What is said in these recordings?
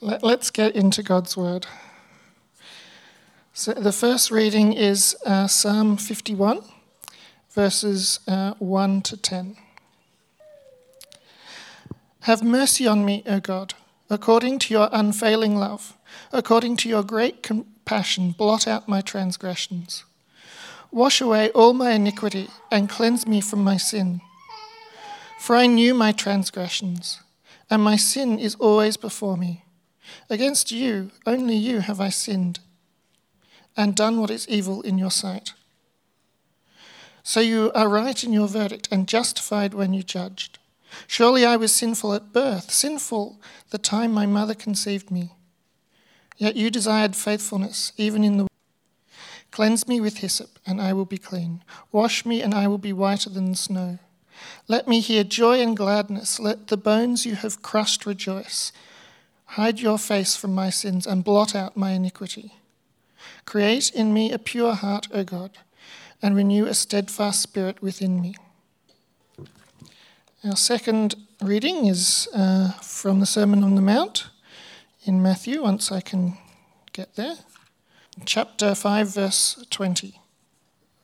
Let, us get into God's Word. So the first reading is uh, Psalm 51, verses uh, 1 to 10. Have mercy on me, O God, according to your unfailing love, according to your great compassion, blot out my transgressions. Wash away all my iniquity and cleanse me from my sin. For I knew my transgressions, and my sin is always before me. Against you, only you, have I sinned and done what is evil in your sight. So you are right in your verdict and justified when you judged. Surely I was sinful at birth, sinful the time my mother conceived me. Yet you desired faithfulness, even in the. Cleanse me with hyssop, and I will be clean. Wash me, and I will be whiter than snow. Let me hear joy and gladness. Let the bones you have crushed rejoice. Hide your face from my sins and blot out my iniquity. Create in me a pure heart, O God, and renew a steadfast spirit within me. Our second reading is uh, from the Sermon on the Mount in Matthew, once I can get there. Chapter 5, verse 20.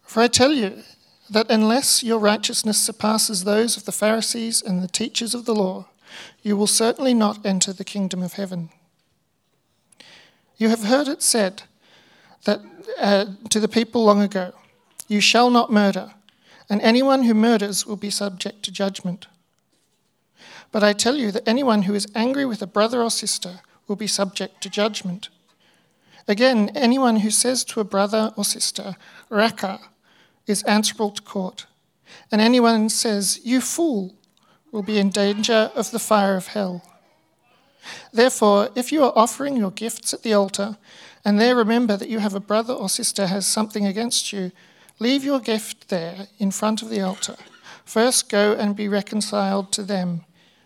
For I tell you that unless your righteousness surpasses those of the Pharisees and the teachers of the law, you will certainly not enter the kingdom of heaven. You have heard it said that uh, to the people long ago, "You shall not murder, and anyone who murders will be subject to judgment." But I tell you that anyone who is angry with a brother or sister will be subject to judgment. Again, anyone who says to a brother or sister, Raca, is answerable to court. And anyone says, You fool, will be in danger of the fire of hell. Therefore, if you are offering your gifts at the altar, and there remember that you have a brother or sister has something against you, leave your gift there in front of the altar. First go and be reconciled to them,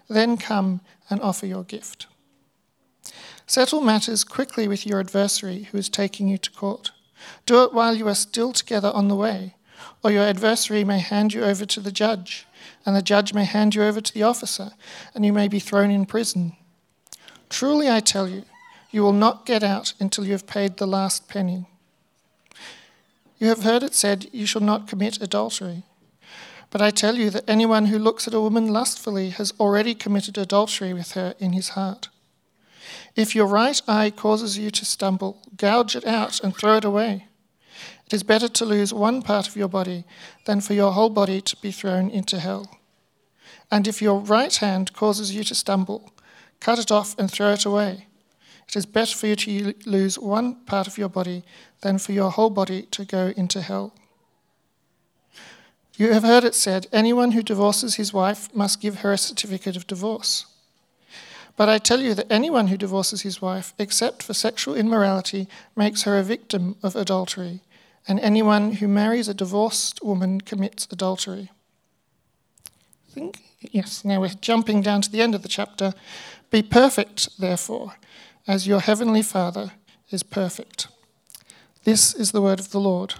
then come and offer your gift. Settle matters quickly with your adversary who is taking you to court. Do it while you are still together on the way, or your adversary may hand you over to the judge and the judge may hand you over to the officer, and you may be thrown in prison. Truly, I tell you, you will not get out until you have paid the last penny. You have heard it said, You shall not commit adultery. But I tell you that anyone who looks at a woman lustfully has already committed adultery with her in his heart. If your right eye causes you to stumble, gouge it out and throw it away. It is better to lose one part of your body than for your whole body to be thrown into hell. And if your right hand causes you to stumble, cut it off and throw it away. It is better for you to lose one part of your body than for your whole body to go into hell. You have heard it said, anyone who divorces his wife must give her a certificate of divorce. But I tell you that anyone who divorces his wife, except for sexual immorality, makes her a victim of adultery, and anyone who marries a divorced woman commits adultery. Think Yes, now we're jumping down to the end of the chapter. Be perfect, therefore, as your heavenly Father is perfect. This is the word of the Lord.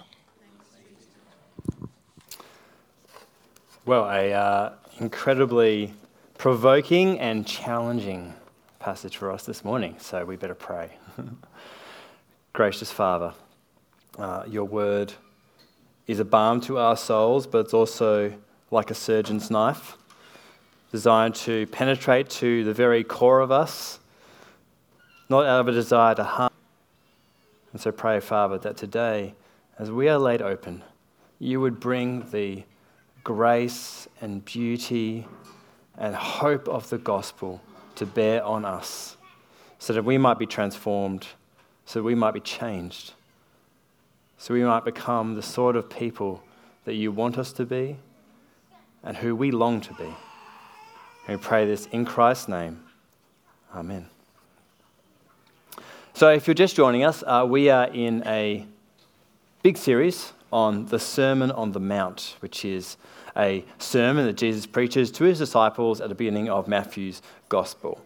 Well, a uh, incredibly provoking and challenging passage for us this morning, so we better pray. Gracious Father, uh, your word is a balm to our souls, but it's also like a surgeon's knife designed to penetrate to the very core of us, not out of a desire to harm. And so pray, Father, that today, as we are laid open, you would bring the grace and beauty and hope of the gospel to bear on us so that we might be transformed, so that we might be changed, so we might become the sort of people that you want us to be and who we long to be. And we pray this in Christ's name. Amen. So, if you're just joining us, uh, we are in a big series on the Sermon on the Mount, which is a sermon that Jesus preaches to his disciples at the beginning of Matthew's Gospel.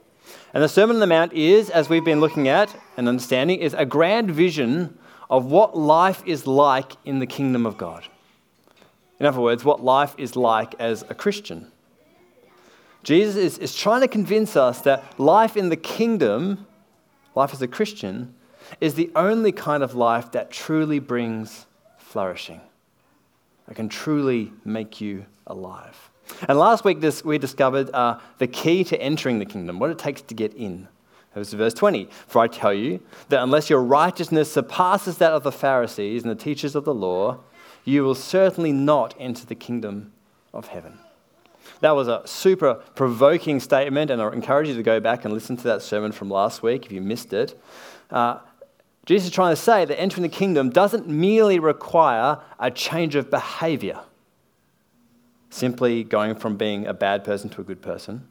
And the Sermon on the Mount is, as we've been looking at and understanding, is a grand vision of what life is like in the kingdom of God. In other words, what life is like as a Christian. Jesus is, is trying to convince us that life in the kingdom life as a Christian, is the only kind of life that truly brings flourishing, that can truly make you alive. And last week, this, we discovered uh, the key to entering the kingdom, what it takes to get in. It was verse 20. For I tell you that unless your righteousness surpasses that of the Pharisees and the teachers of the law, you will certainly not enter the kingdom of heaven. That was a super provoking statement, and I encourage you to go back and listen to that sermon from last week if you missed it. Uh, Jesus is trying to say that entering the kingdom doesn't merely require a change of behavior, simply going from being a bad person to a good person.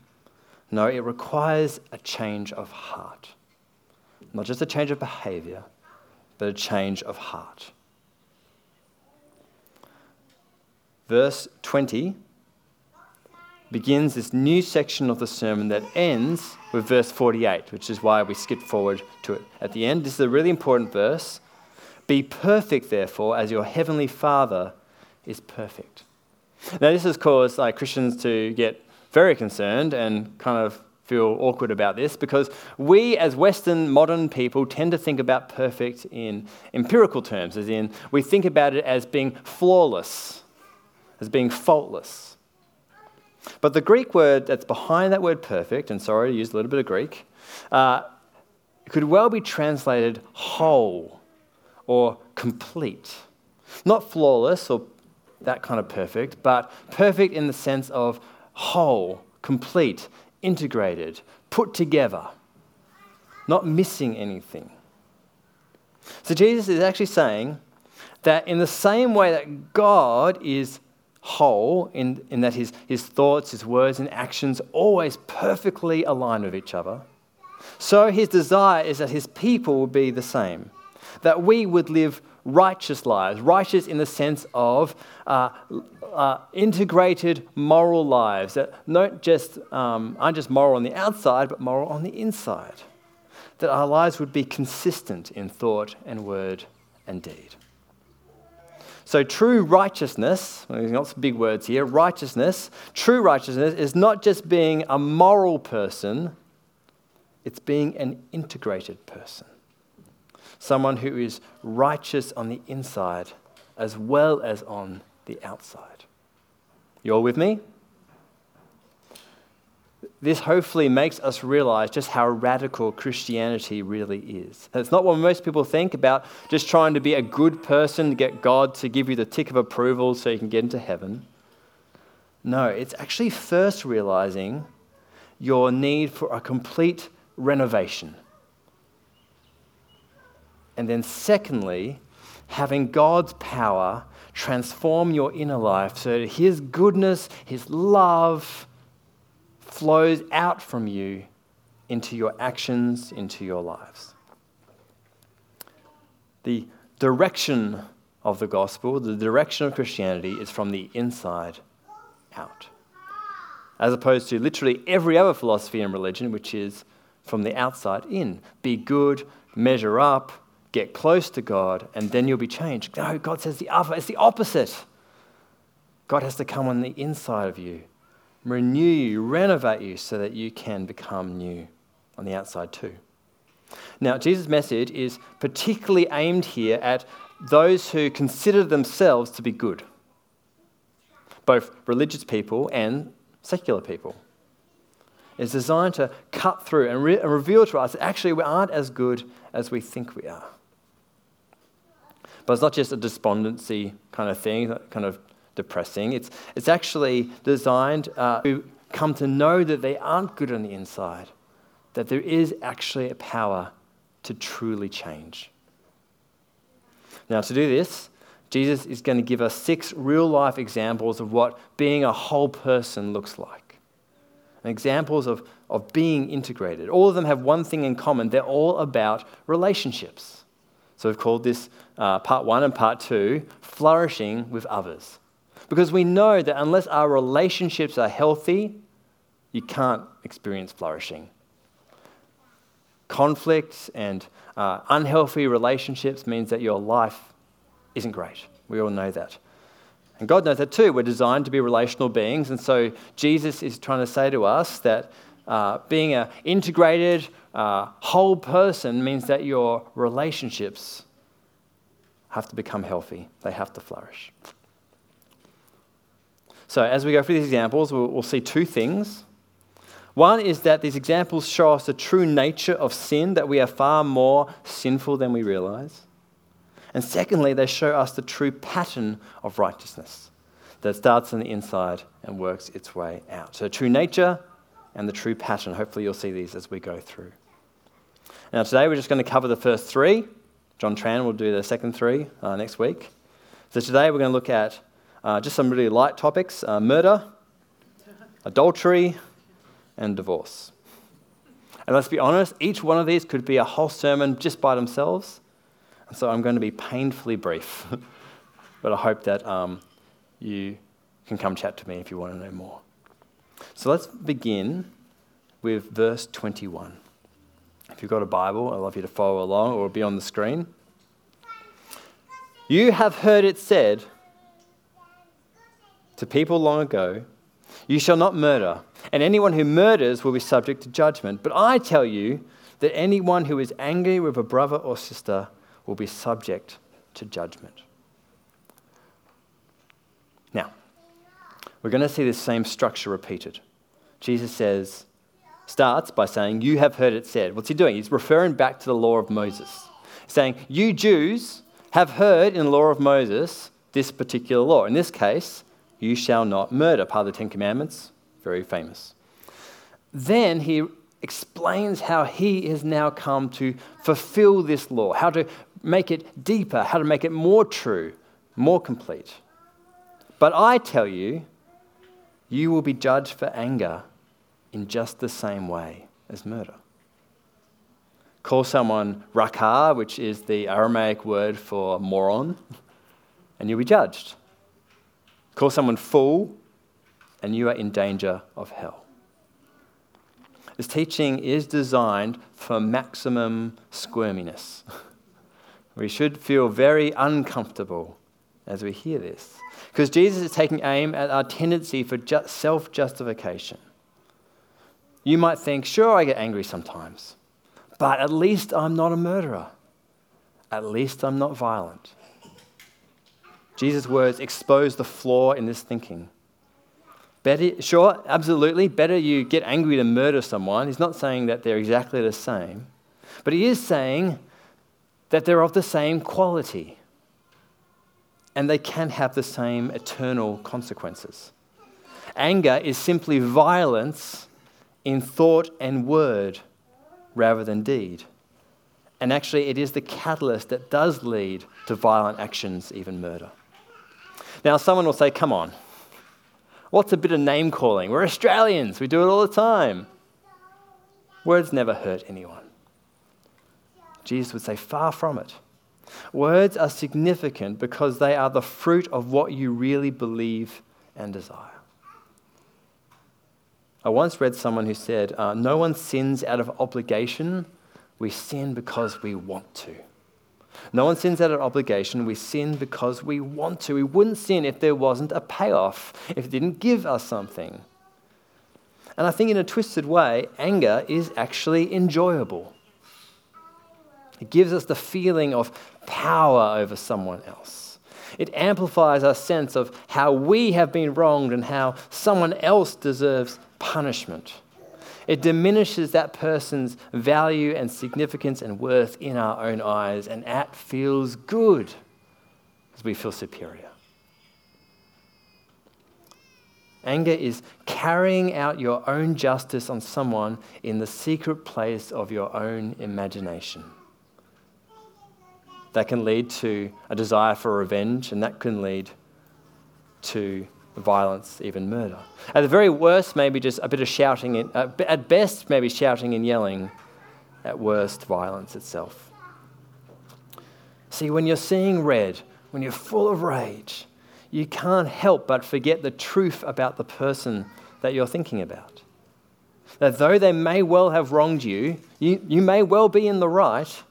No, it requires a change of heart. Not just a change of behavior, but a change of heart. Verse 20 begins this new section of the sermon that ends with verse 48, which is why we skip forward to it at the end. This is a really important verse. Be perfect, therefore, as your heavenly Father is perfect. Now, this has caused like, Christians to get very concerned and kind of feel awkward about this because we, as Western modern people, tend to think about perfect in empirical terms, as in we think about it as being flawless, as being faultless. But the Greek word that's behind that word perfect, and sorry to use a little bit of Greek, uh, could well be translated whole or complete. Not flawless or that kind of perfect, but perfect in the sense of whole, complete, integrated, put together, not missing anything. So Jesus is actually saying that in the same way that God is whole in, in that his, his thoughts, his words, and actions always perfectly align with each other. So his desire is that his people would be the same, that we would live righteous lives, righteous in the sense of uh, uh, integrated moral lives that not just, um, aren't just moral on the outside, but moral on the inside. That our lives would be consistent in thought and word and deed. So, true righteousness, lots of big words here, righteousness, true righteousness is not just being a moral person, it's being an integrated person. Someone who is righteous on the inside as well as on the outside. You all with me? This hopefully makes us realize just how radical Christianity really is. And it's not what most people think about just trying to be a good person to get God to give you the tick of approval so you can get into heaven. No, it's actually first realizing your need for a complete renovation. And then, secondly, having God's power transform your inner life so that His goodness, His love, flows out from you into your actions, into your lives. The direction of the gospel, the direction of Christianity, is from the inside out. As opposed to literally every other philosophy and religion, which is from the outside in. Be good, measure up, get close to God, and then you'll be changed. No, God says the other, it's the opposite. God has to come on the inside of you renew you, renovate you so that you can become new on the outside too. Now, Jesus' message is particularly aimed here at those who consider themselves to be good, both religious people and secular people. It's designed to cut through and, re- and reveal to us that actually we aren't as good as we think we are. But it's not just a despondency kind of thing, kind of depressing. It's, it's actually designed uh, to come to know that they aren't good on the inside, that there is actually a power to truly change. Now, to do this, Jesus is going to give us six real life examples of what being a whole person looks like. And examples of, of being integrated. All of them have one thing in common they're all about relationships. So we've called this uh, part one and part two flourishing with others. Because we know that unless our relationships are healthy, you can't experience flourishing. Conflicts and uh, unhealthy relationships means that your life isn't great. We all know that. And God knows that too. We're designed to be relational beings. And so Jesus is trying to say to us that uh, being an integrated, uh, whole person means that your relationships have to become healthy, they have to flourish. So, as we go through these examples, we'll, we'll see two things. One is that these examples show us the true nature of sin, that we are far more sinful than we realize. And secondly, they show us the true pattern of righteousness that starts on the inside and works its way out. So, true nature and the true pattern. Hopefully, you'll see these as we go through. Now, today we're just going to cover the first three. John Tran will do the second three uh, next week. So, today we're going to look at uh, just some really light topics uh, murder, adultery, and divorce. And let's be honest, each one of these could be a whole sermon just by themselves. And so I'm going to be painfully brief. but I hope that um, you can come chat to me if you want to know more. So let's begin with verse 21. If you've got a Bible, I'd love you to follow along or be on the screen. You have heard it said to people long ago, You shall not murder, and anyone who murders will be subject to judgment. But I tell you that anyone who is angry with a brother or sister will be subject to judgment. Now, we're going to see this same structure repeated. Jesus says, starts by saying, You have heard it said. What's he doing? He's referring back to the law of Moses, saying, You Jews have heard in the law of Moses this particular law. In this case, you shall not murder, part of the Ten Commandments, very famous. Then he explains how he has now come to fulfill this law, how to make it deeper, how to make it more true, more complete. But I tell you, you will be judged for anger in just the same way as murder. Call someone Raca, which is the Aramaic word for moron, and you'll be judged. Call someone fool, and you are in danger of hell. This teaching is designed for maximum squirminess. We should feel very uncomfortable as we hear this. Because Jesus is taking aim at our tendency for self justification. You might think, sure, I get angry sometimes, but at least I'm not a murderer. At least I'm not violent. Jesus' words expose the flaw in this thinking. Better, sure, absolutely, better you get angry to murder someone. He's not saying that they're exactly the same, but he is saying that they're of the same quality and they can have the same eternal consequences. Anger is simply violence in thought and word rather than deed. And actually, it is the catalyst that does lead to violent actions, even murder. Now, someone will say, Come on, what's a bit of name calling? We're Australians, we do it all the time. Words never hurt anyone. Jesus would say, Far from it. Words are significant because they are the fruit of what you really believe and desire. I once read someone who said, uh, No one sins out of obligation, we sin because we want to. No one sins out of obligation, we sin because we want to. We wouldn't sin if there wasn't a payoff, if it didn't give us something. And I think, in a twisted way, anger is actually enjoyable. It gives us the feeling of power over someone else. It amplifies our sense of how we have been wronged and how someone else deserves punishment. It diminishes that person's value and significance and worth in our own eyes, and that feels good because we feel superior. Anger is carrying out your own justice on someone in the secret place of your own imagination that can lead to a desire for revenge, and that can lead to violence, even murder. At the very worst, maybe just a bit of shouting, in, uh, at best, maybe shouting and yelling, at worst, violence itself. See, when you're seeing red, when you're full of rage, you can't help but forget the truth about the person that you're thinking about. That though they may well have wronged you, you, you may well be in the right,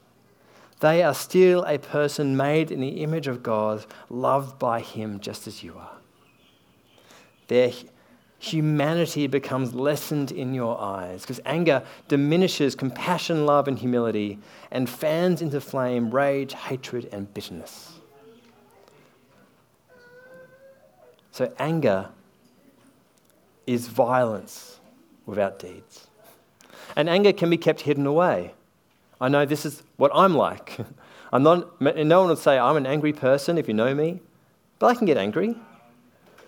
they are still a person made in the image of God, loved by Him just as you are. They're humanity becomes lessened in your eyes because anger diminishes compassion, love, and humility and fans into flame rage, hatred, and bitterness. So, anger is violence without deeds. And anger can be kept hidden away. I know this is what I'm like. I'm not, no one would say I'm an angry person if you know me, but I can get angry.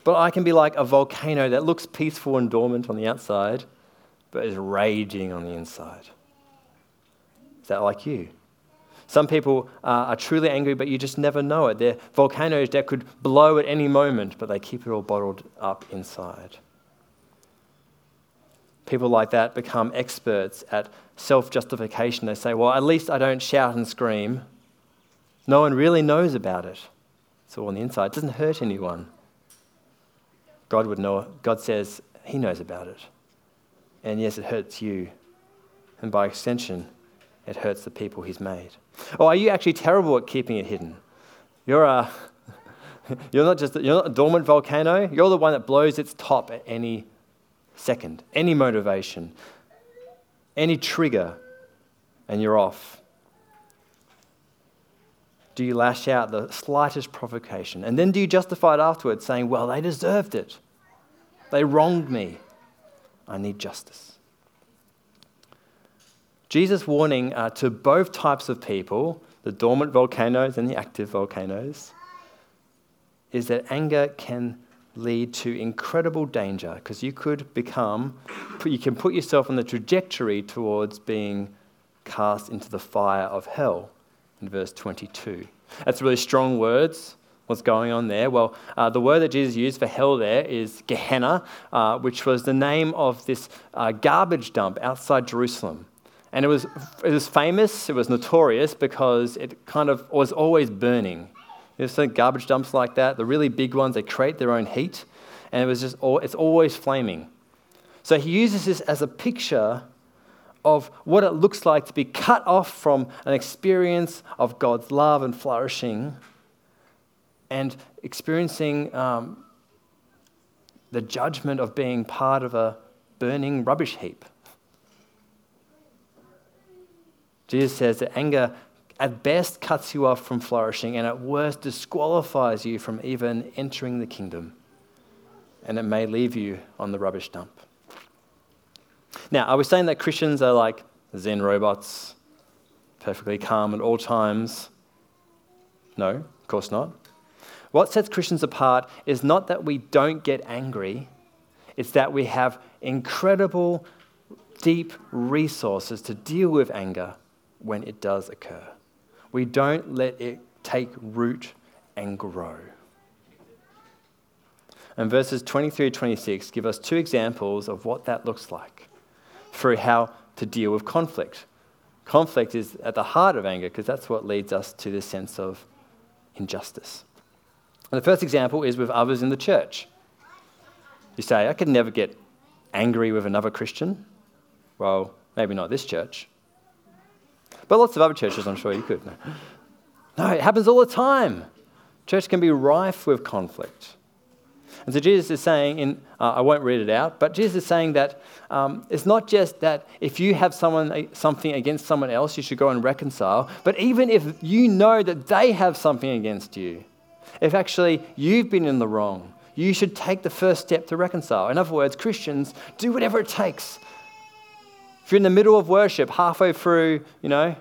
But I can be like a volcano that looks peaceful and dormant on the outside, but is raging on the inside. Is that like you? Some people are truly angry, but you just never know it. They're volcanoes that could blow at any moment, but they keep it all bottled up inside. People like that become experts at self justification. They say, Well, at least I don't shout and scream. No one really knows about it. It's all on the inside. It doesn't hurt anyone. God would know. God says He knows about it. And yes, it hurts you. And by extension, it hurts the people He's made. Or are you actually terrible at keeping it hidden? You're a. You're not just you're not a dormant volcano. You're the one that blows its top at any second, any motivation, any trigger, and you're off. Do you lash out the slightest provocation? And then do you justify it afterwards, saying, Well, they deserved it. They wronged me. I need justice. Jesus' warning uh, to both types of people, the dormant volcanoes and the active volcanoes, is that anger can lead to incredible danger because you could become, you can put yourself on the trajectory towards being cast into the fire of hell in verse 22. That's really strong words. What's going on there? Well, uh, the word that Jesus used for hell there is Gehenna, uh, which was the name of this uh, garbage dump outside Jerusalem. And it was, it was famous, it was notorious because it kind of was always burning. You know, garbage dumps like that, the really big ones, they create their own heat, and it was just, it's always flaming. So he uses this as a picture of what it looks like to be cut off from an experience of God's love and flourishing and experiencing um, the judgment of being part of a burning rubbish heap. Jesus says that anger at best cuts you off from flourishing and at worst disqualifies you from even entering the kingdom. And it may leave you on the rubbish dump. Now, are we saying that Christians are like Zen robots, perfectly calm at all times? No, of course not. What sets Christians apart is not that we don't get angry, it's that we have incredible, deep resources to deal with anger when it does occur. We don't let it take root and grow. And verses 23 to 26 give us two examples of what that looks like through how to deal with conflict. Conflict is at the heart of anger because that's what leads us to this sense of injustice. And the first example is with others in the church. You say, I could never get angry with another Christian. Well, maybe not this church. But lots of other churches, I'm sure you could. No, it happens all the time. Church can be rife with conflict. And so Jesus is saying, in, uh, I won't read it out, but Jesus is saying that um, it's not just that if you have someone, something against someone else, you should go and reconcile, but even if you know that they have something against you, if actually you've been in the wrong, you should take the first step to reconcile. In other words, Christians, do whatever it takes. If you're in the middle of worship, halfway through, you know,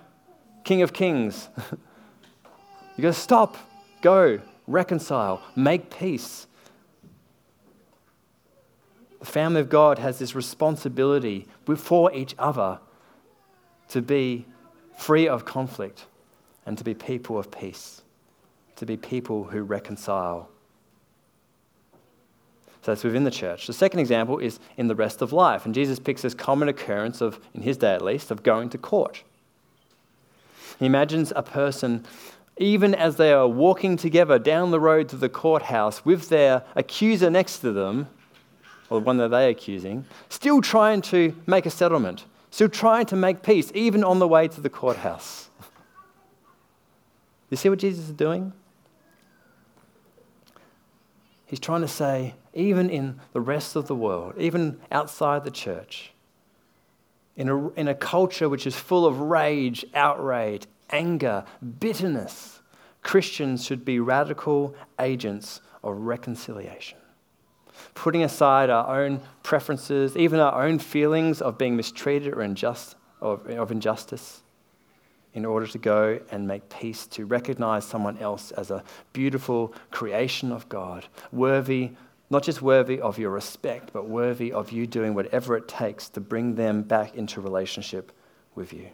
King of Kings, you got to stop, go, reconcile, make peace. The family of God has this responsibility for each other to be free of conflict and to be people of peace, to be people who reconcile. So that's within the church. The second example is in the rest of life. And Jesus picks this common occurrence of, in his day at least, of going to court. He imagines a person, even as they are walking together down the road to the courthouse with their accuser next to them, or the one that they're accusing, still trying to make a settlement, still trying to make peace, even on the way to the courthouse. You see what Jesus is doing? He's trying to say even in the rest of the world, even outside the church, in a, in a culture which is full of rage, outrage, anger, bitterness, Christians should be radical agents of reconciliation. Putting aside our own preferences, even our own feelings of being mistreated or unjust, of, of injustice, in order to go and make peace, to recognize someone else as a beautiful creation of God, worthy, not just worthy of your respect, but worthy of you doing whatever it takes to bring them back into relationship with you.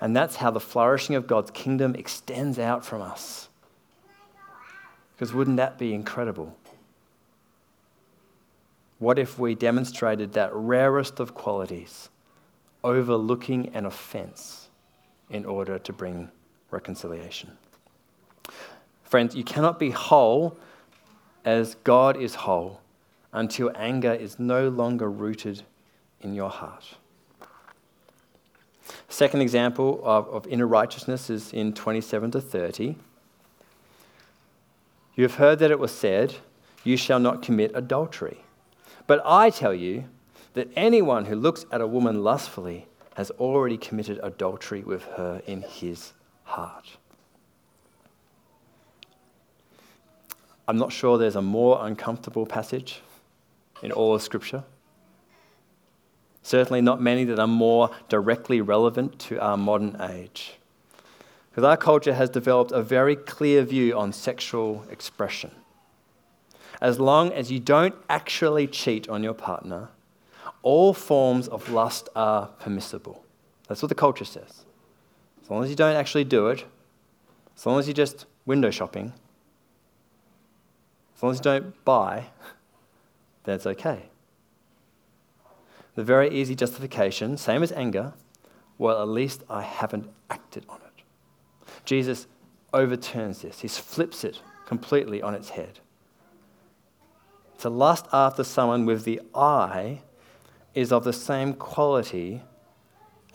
And that's how the flourishing of God's kingdom extends out from us. Because wouldn't that be incredible? What if we demonstrated that rarest of qualities, overlooking an offense? In order to bring reconciliation. Friends, you cannot be whole as God is whole until anger is no longer rooted in your heart. Second example of, of inner righteousness is in 27 to 30. You have heard that it was said, You shall not commit adultery. But I tell you that anyone who looks at a woman lustfully has already committed adultery with her in his heart. I'm not sure there's a more uncomfortable passage in all of Scripture. Certainly, not many that are more directly relevant to our modern age. Because our culture has developed a very clear view on sexual expression. As long as you don't actually cheat on your partner, all forms of lust are permissible. That's what the culture says. As long as you don't actually do it, as long as you're just window shopping, as long as you don't buy, that's okay. The very easy justification, same as anger, well, at least I haven't acted on it. Jesus overturns this, he flips it completely on its head. To lust after someone with the eye is of the same quality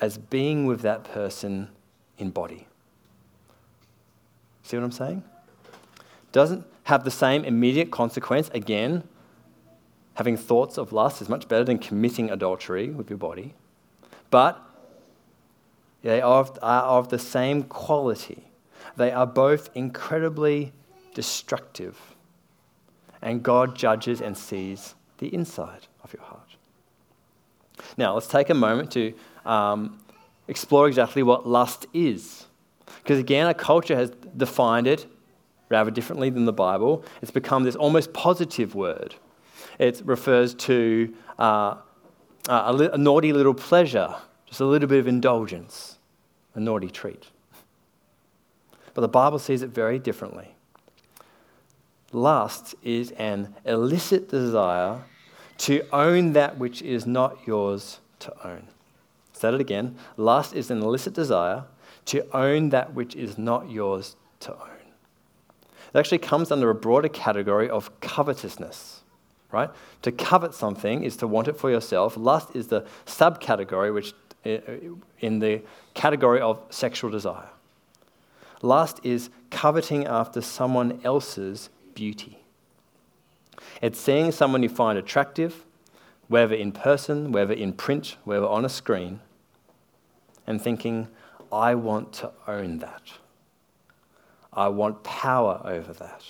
as being with that person in body. See what I'm saying? Doesn't have the same immediate consequence. Again, having thoughts of lust is much better than committing adultery with your body. But they are of, are of the same quality. They are both incredibly destructive. And God judges and sees the inside. Now, let's take a moment to um, explore exactly what lust is. Because again, our culture has defined it rather differently than the Bible. It's become this almost positive word. It refers to uh, a, li- a naughty little pleasure, just a little bit of indulgence, a naughty treat. But the Bible sees it very differently. Lust is an illicit desire to own that which is not yours to own. Said it again. Lust is an illicit desire to own that which is not yours to own. It actually comes under a broader category of covetousness, right? To covet something is to want it for yourself. Lust is the subcategory which eh, eh, in the category of sexual desire. Lust is coveting after someone else's beauty. It's seeing someone you find attractive, whether in person, whether in print, whether on a screen, and thinking, I want to own that. I want power over that.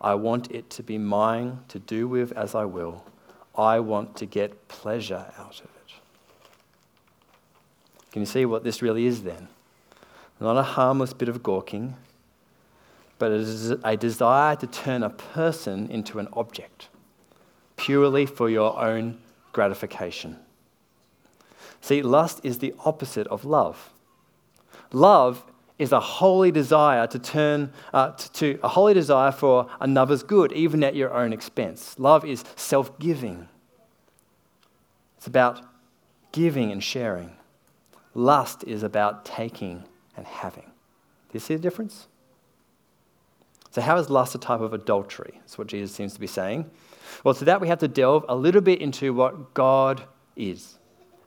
I want it to be mine to do with as I will. I want to get pleasure out of it. Can you see what this really is then? Not a harmless bit of gawking, but it is a desire to turn a person into an object, purely for your own gratification. See, lust is the opposite of love. Love is a holy desire to turn uh, to, to a holy desire for another's good, even at your own expense. Love is self giving, it's about giving and sharing. Lust is about taking and having. Do you see the difference? So, how is lust a type of adultery? That's what Jesus seems to be saying. Well, to that we have to delve a little bit into what God is.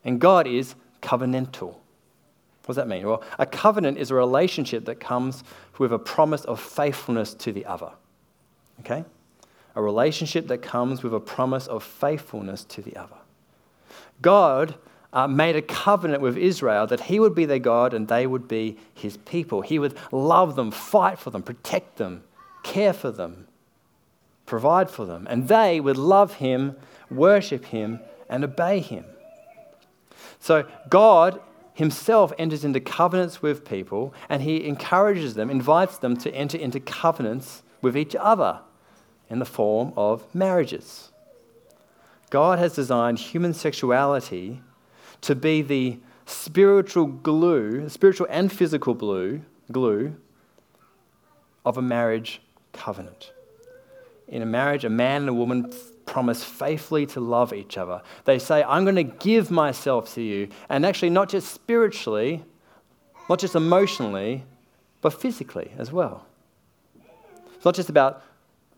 And God is covenantal. What does that mean? Well, a covenant is a relationship that comes with a promise of faithfulness to the other. Okay? a relationship that comes with a promise of faithfulness to the other. God uh, made a covenant with Israel that he would be their God and they would be his people. He would love them, fight for them, protect them, care for them, provide for them, and they would love him, worship him, and obey him. So God himself enters into covenants with people and he encourages them, invites them to enter into covenants with each other in the form of marriages. God has designed human sexuality to be the spiritual glue, spiritual and physical glue, glue of a marriage covenant. In a marriage, a man and a woman promise faithfully to love each other. They say, I'm going to give myself to you. And actually, not just spiritually, not just emotionally, but physically as well. It's not just about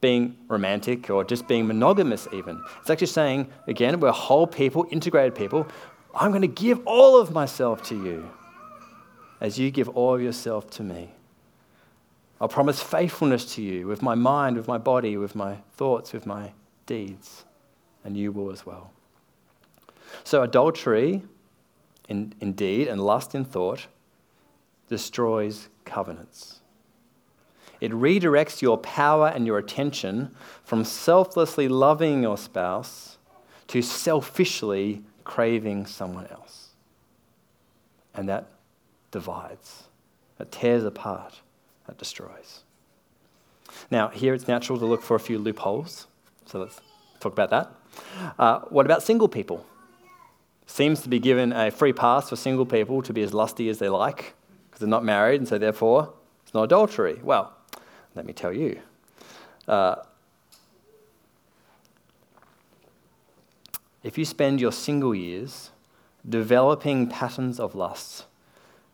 being romantic or just being monogamous, even. It's actually saying, again, we're whole people, integrated people. I'm going to give all of myself to you as you give all of yourself to me. I'll promise faithfulness to you with my mind, with my body, with my thoughts, with my deeds, and you will as well. So, adultery in, in deed and lust in thought destroys covenants. It redirects your power and your attention from selflessly loving your spouse to selfishly craving someone else. And that divides, that tears apart, that destroys. Now, here it's natural to look for a few loopholes. So let's talk about that. Uh, what about single people? Seems to be given a free pass for single people to be as lusty as they like because they're not married, and so therefore it's not adultery. Well, let me tell you. Uh, if you spend your single years developing patterns of lust,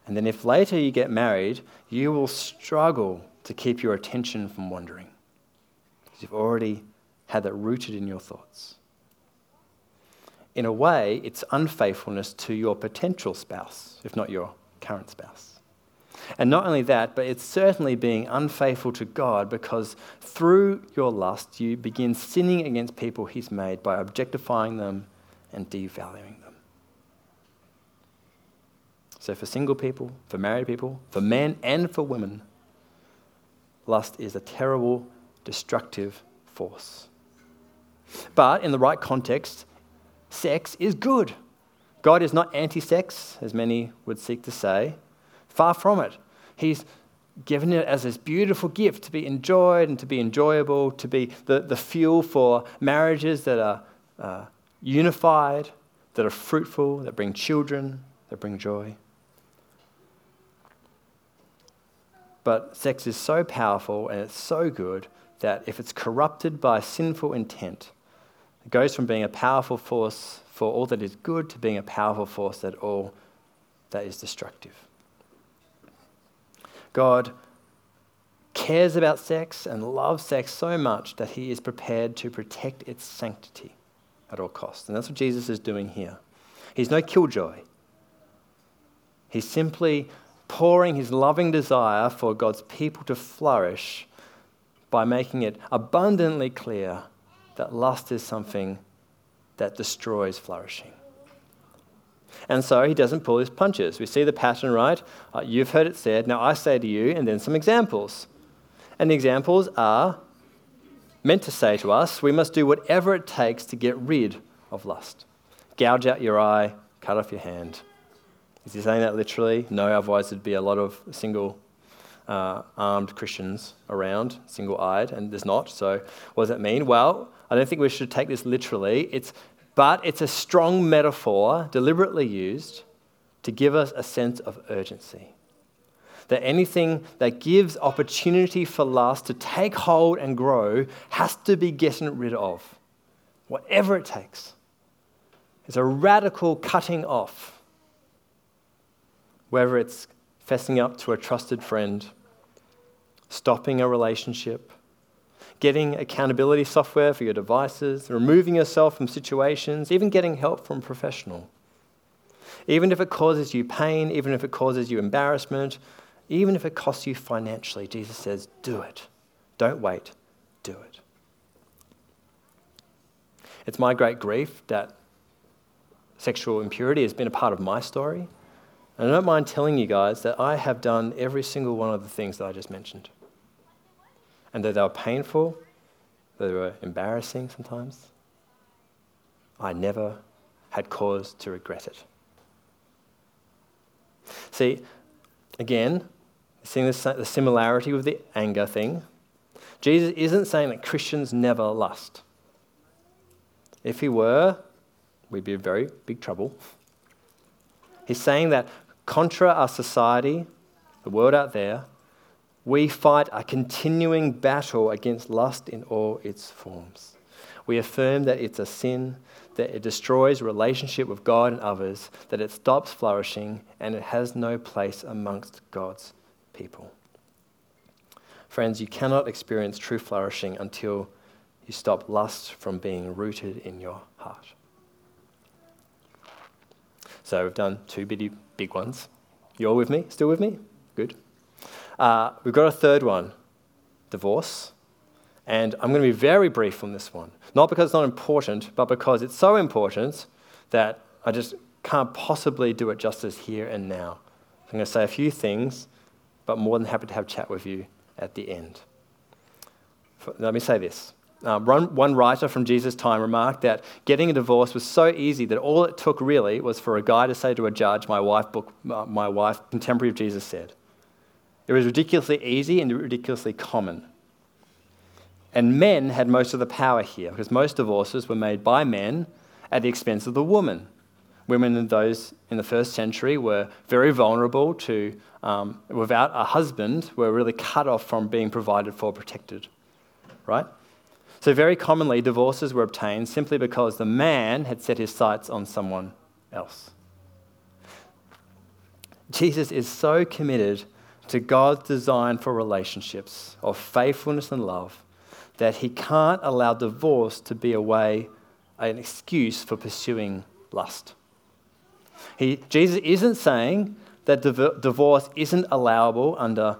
and then if later you get married, you will struggle to keep your attention from wandering. Because you've already had that rooted in your thoughts. In a way, it's unfaithfulness to your potential spouse, if not your current spouse. And not only that, but it's certainly being unfaithful to God because through your lust, you begin sinning against people He's made by objectifying them and devaluing them. So, for single people, for married people, for men and for women, lust is a terrible, destructive force. But in the right context, sex is good. God is not anti sex, as many would seek to say. Far from it. He's given it as this beautiful gift to be enjoyed and to be enjoyable, to be the, the fuel for marriages that are uh, unified, that are fruitful, that bring children, that bring joy. But sex is so powerful and it's so good that if it's corrupted by sinful intent, it goes from being a powerful force for all that is good to being a powerful force that all that is destructive. God cares about sex and loves sex so much that he is prepared to protect its sanctity at all costs. And that's what Jesus is doing here. He's no killjoy. He's simply pouring his loving desire for God's people to flourish by making it abundantly clear that lust is something that destroys flourishing. And so he doesn't pull his punches. We see the pattern, right? Uh, you've heard it said, now I say to you, and then some examples. And the examples are meant to say to us, we must do whatever it takes to get rid of lust. Gouge out your eye, cut off your hand. Is he saying that literally? No, otherwise there'd be a lot of single uh, armed Christians around, single eyed, and there's not. So, what does that mean? Well, I don't think we should take this literally. It's, but it's a strong metaphor, deliberately used, to give us a sense of urgency. That anything that gives opportunity for lust to take hold and grow has to be getting rid of, whatever it takes. It's a radical cutting off, whether it's fessing up to a trusted friend, stopping a relationship, getting accountability software for your devices, removing yourself from situations, even getting help from a professional. Even if it causes you pain, even if it causes you embarrassment, even if it costs you financially, Jesus says, do it. Don't wait, do it. It's my great grief that sexual impurity has been a part of my story. And I don't mind telling you guys that I have done every single one of the things that I just mentioned. And that they were painful, they were embarrassing sometimes, I never had cause to regret it. See, again, seeing the similarity with the anger thing, Jesus isn't saying that Christians never lust. If he were, we'd be in very big trouble. He's saying that contra our society, the world out there, we fight a continuing battle against lust in all its forms. We affirm that it's a sin, that it destroys relationship with God and others, that it stops flourishing, and it has no place amongst God's people. Friends, you cannot experience true flourishing until you stop lust from being rooted in your heart. So we've done two bitty big ones. You all with me? Still with me? Good. Uh, we've got a third one divorce. And I'm going to be very brief on this one. Not because it's not important, but because it's so important that I just can't possibly do it justice here and now. I'm going to say a few things, but more than happy to have a chat with you at the end. Let me say this. Um, one, one writer from Jesus' time remarked that getting a divorce was so easy that all it took really was for a guy to say to a judge, my wife, book, uh, my wife, contemporary of Jesus said. It was ridiculously easy and ridiculously common. And men had most of the power here because most divorces were made by men at the expense of the woman. Women in those in the first century were very vulnerable to, um, without a husband, were really cut off from being provided for, protected. Right? So, very commonly, divorces were obtained simply because the man had set his sights on someone else. Jesus is so committed to God's design for relationships of faithfulness and love that he can't allow divorce to be a way, an excuse for pursuing lust. He, Jesus isn't saying that divorce isn't allowable under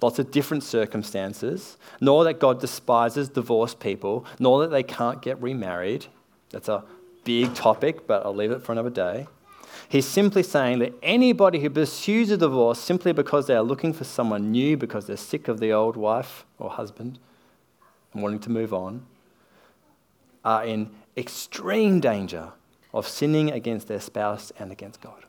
lots of different circumstances, nor that God despises divorced people, nor that they can't get remarried. That's a big topic, but I'll leave it for another day. He's simply saying that anybody who pursues a divorce simply because they are looking for someone new, because they're sick of the old wife or husband and wanting to move on, are in extreme danger of sinning against their spouse and against God.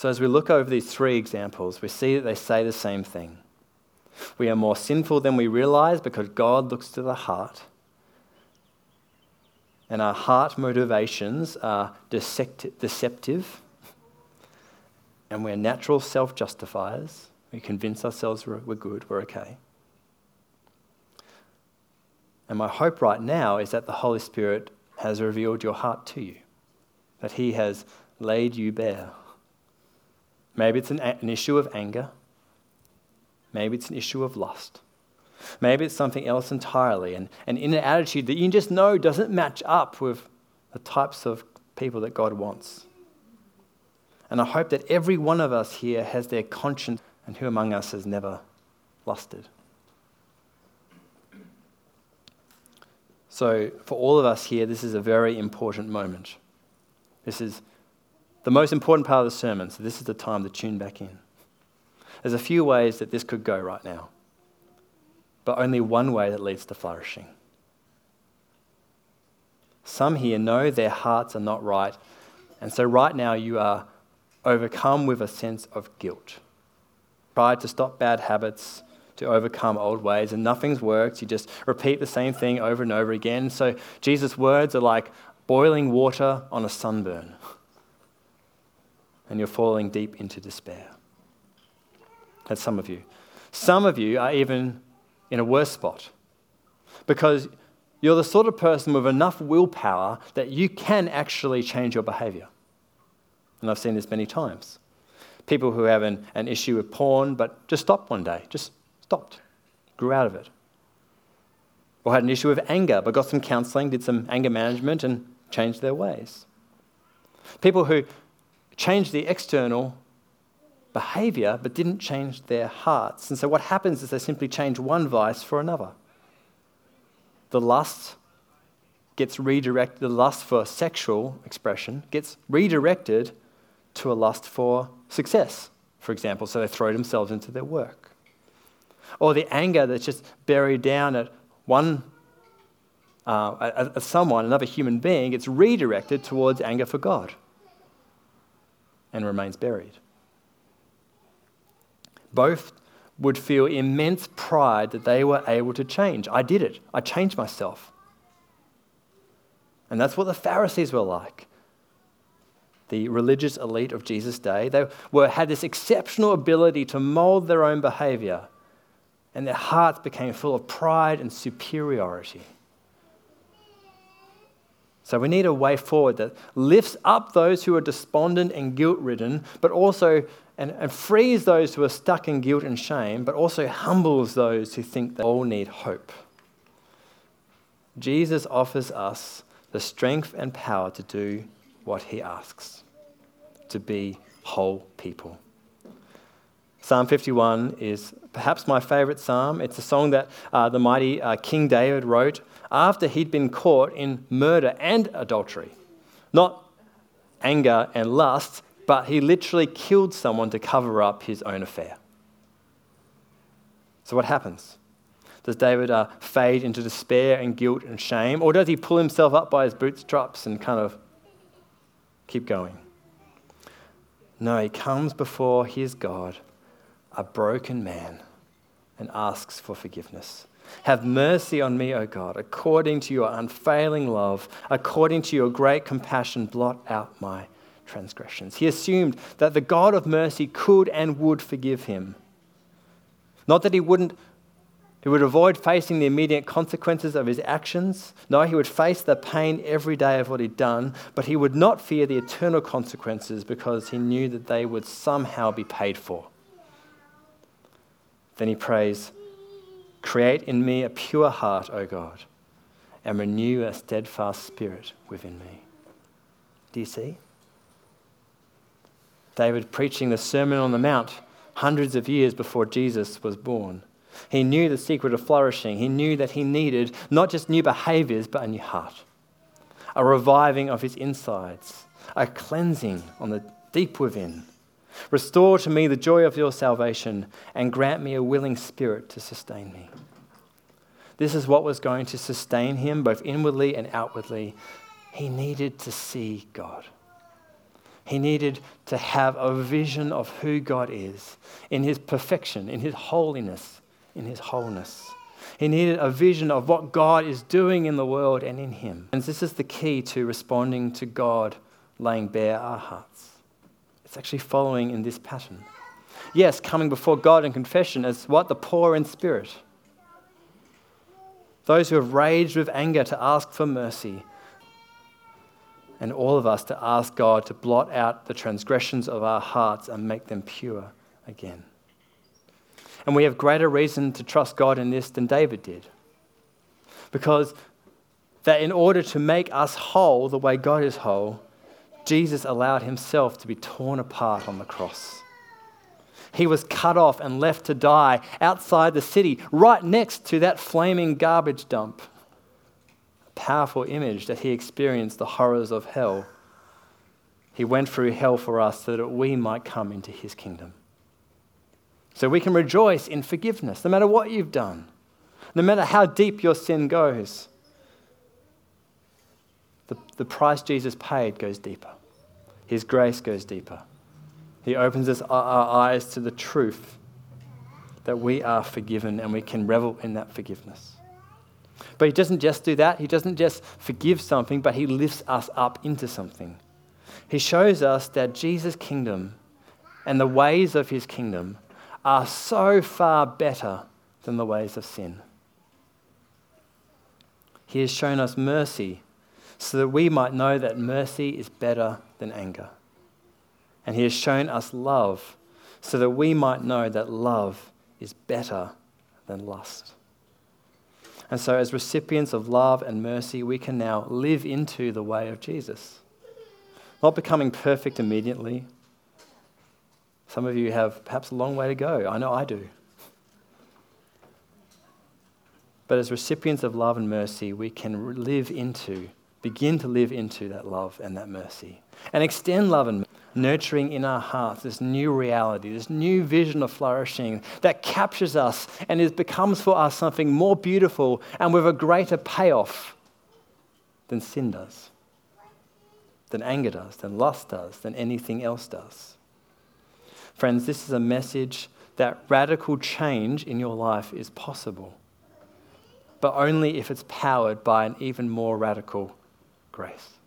So, as we look over these three examples, we see that they say the same thing. We are more sinful than we realize because God looks to the heart. And our heart motivations are deceptive. And we're natural self justifiers. We convince ourselves we're good, we're okay. And my hope right now is that the Holy Spirit has revealed your heart to you, that He has laid you bare. Maybe it's an, an issue of anger. Maybe it's an issue of lust. Maybe it's something else entirely, and, and in an attitude that you just know doesn't match up with the types of people that God wants. And I hope that every one of us here has their conscience, and who among us has never lusted? So, for all of us here, this is a very important moment. This is the most important part of the sermon, so this is the time to tune back in. There's a few ways that this could go right now, but only one way that leads to flourishing. Some here know their hearts are not right, and so right now you are overcome with a sense of guilt. Try to stop bad habits, to overcome old ways, and nothing's worked. You just repeat the same thing over and over again. So Jesus' words are like boiling water on a sunburn and you're falling deep into despair. That's some of you. Some of you are even in a worse spot because you're the sort of person with enough willpower that you can actually change your behavior. And I've seen this many times. People who have an, an issue with porn, but just stopped one day, just stopped, grew out of it. Or had an issue with anger, but got some counseling, did some anger management, and changed their ways. People who changed the external behavior but didn't change their hearts. And so what happens is they simply change one vice for another. the lust gets redirected, the lust for sexual expression gets redirected to a lust for success, for example, so they throw themselves into their work. Or the anger that's just buried down at one, uh, someone, another human being, gets redirected towards anger for God and remains buried. Both would feel immense pride that they were able to change. I did it, I changed myself. And that's what the Pharisees were like. The religious elite of Jesus' day, they were, had this exceptional ability to mold their own behavior, and their hearts became full of pride and superiority. So we need a way forward that lifts up those who are despondent and guilt ridden, but also and, and frees those who are stuck in guilt and shame, but also humbles those who think they all need hope. Jesus offers us the strength and power to do what he asks to be whole people. Psalm 51 is perhaps my favorite psalm. It's a song that uh, the mighty uh, King David wrote after he'd been caught in murder and adultery. Not anger and lust, but he literally killed someone to cover up his own affair. So, what happens? Does David uh, fade into despair and guilt and shame? Or does he pull himself up by his bootstraps and kind of keep going? No, he comes before his God, a broken man, and asks for forgiveness. Have mercy on me, O God, according to your unfailing love, according to your great compassion, blot out my transgressions. He assumed that the God of mercy could and would forgive him. Not that he wouldn't he would avoid facing the immediate consequences of his actions. No, he would face the pain every day of what he'd done, but he would not fear the eternal consequences because he knew that they would somehow be paid for. Then he prays, Create in me a pure heart, O God, and renew a steadfast spirit within me. Do you see? David preaching the Sermon on the Mount hundreds of years before Jesus was born he knew the secret of flourishing. He knew that he needed not just new behaviors, but a new heart, a reviving of his insides, a cleansing on the deep within. Restore to me the joy of your salvation and grant me a willing spirit to sustain me. This is what was going to sustain him both inwardly and outwardly. He needed to see God. He needed to have a vision of who God is in his perfection, in his holiness, in his wholeness. He needed a vision of what God is doing in the world and in him. And this is the key to responding to God laying bare our hearts. It's actually following in this pattern. Yes, coming before God in confession as what? The poor in spirit. Those who have raged with anger to ask for mercy. And all of us to ask God to blot out the transgressions of our hearts and make them pure again. And we have greater reason to trust God in this than David did. Because that in order to make us whole the way God is whole, Jesus allowed himself to be torn apart on the cross. He was cut off and left to die outside the city, right next to that flaming garbage dump. A powerful image that he experienced the horrors of hell. He went through hell for us so that we might come into his kingdom. So we can rejoice in forgiveness, no matter what you've done, no matter how deep your sin goes. The, the price Jesus paid goes deeper, His grace goes deeper. He opens us, our eyes to the truth that we are forgiven and we can revel in that forgiveness. But He doesn't just do that, He doesn't just forgive something, but He lifts us up into something. He shows us that Jesus' kingdom and the ways of His kingdom are so far better than the ways of sin. He has shown us mercy so that we might know that mercy is better than anger. And He has shown us love so that we might know that love is better than lust. And so, as recipients of love and mercy, we can now live into the way of Jesus. Not becoming perfect immediately, some of you have perhaps a long way to go. I know I do. But as recipients of love and mercy, we can live into, begin to live into that love and that mercy. And extend love and nurturing in our hearts this new reality, this new vision of flourishing that captures us and it becomes for us something more beautiful and with a greater payoff than sin does, than anger does, than lust does, than anything else does. Friends, this is a message that radical change in your life is possible, but only if it's powered by an even more radical grace.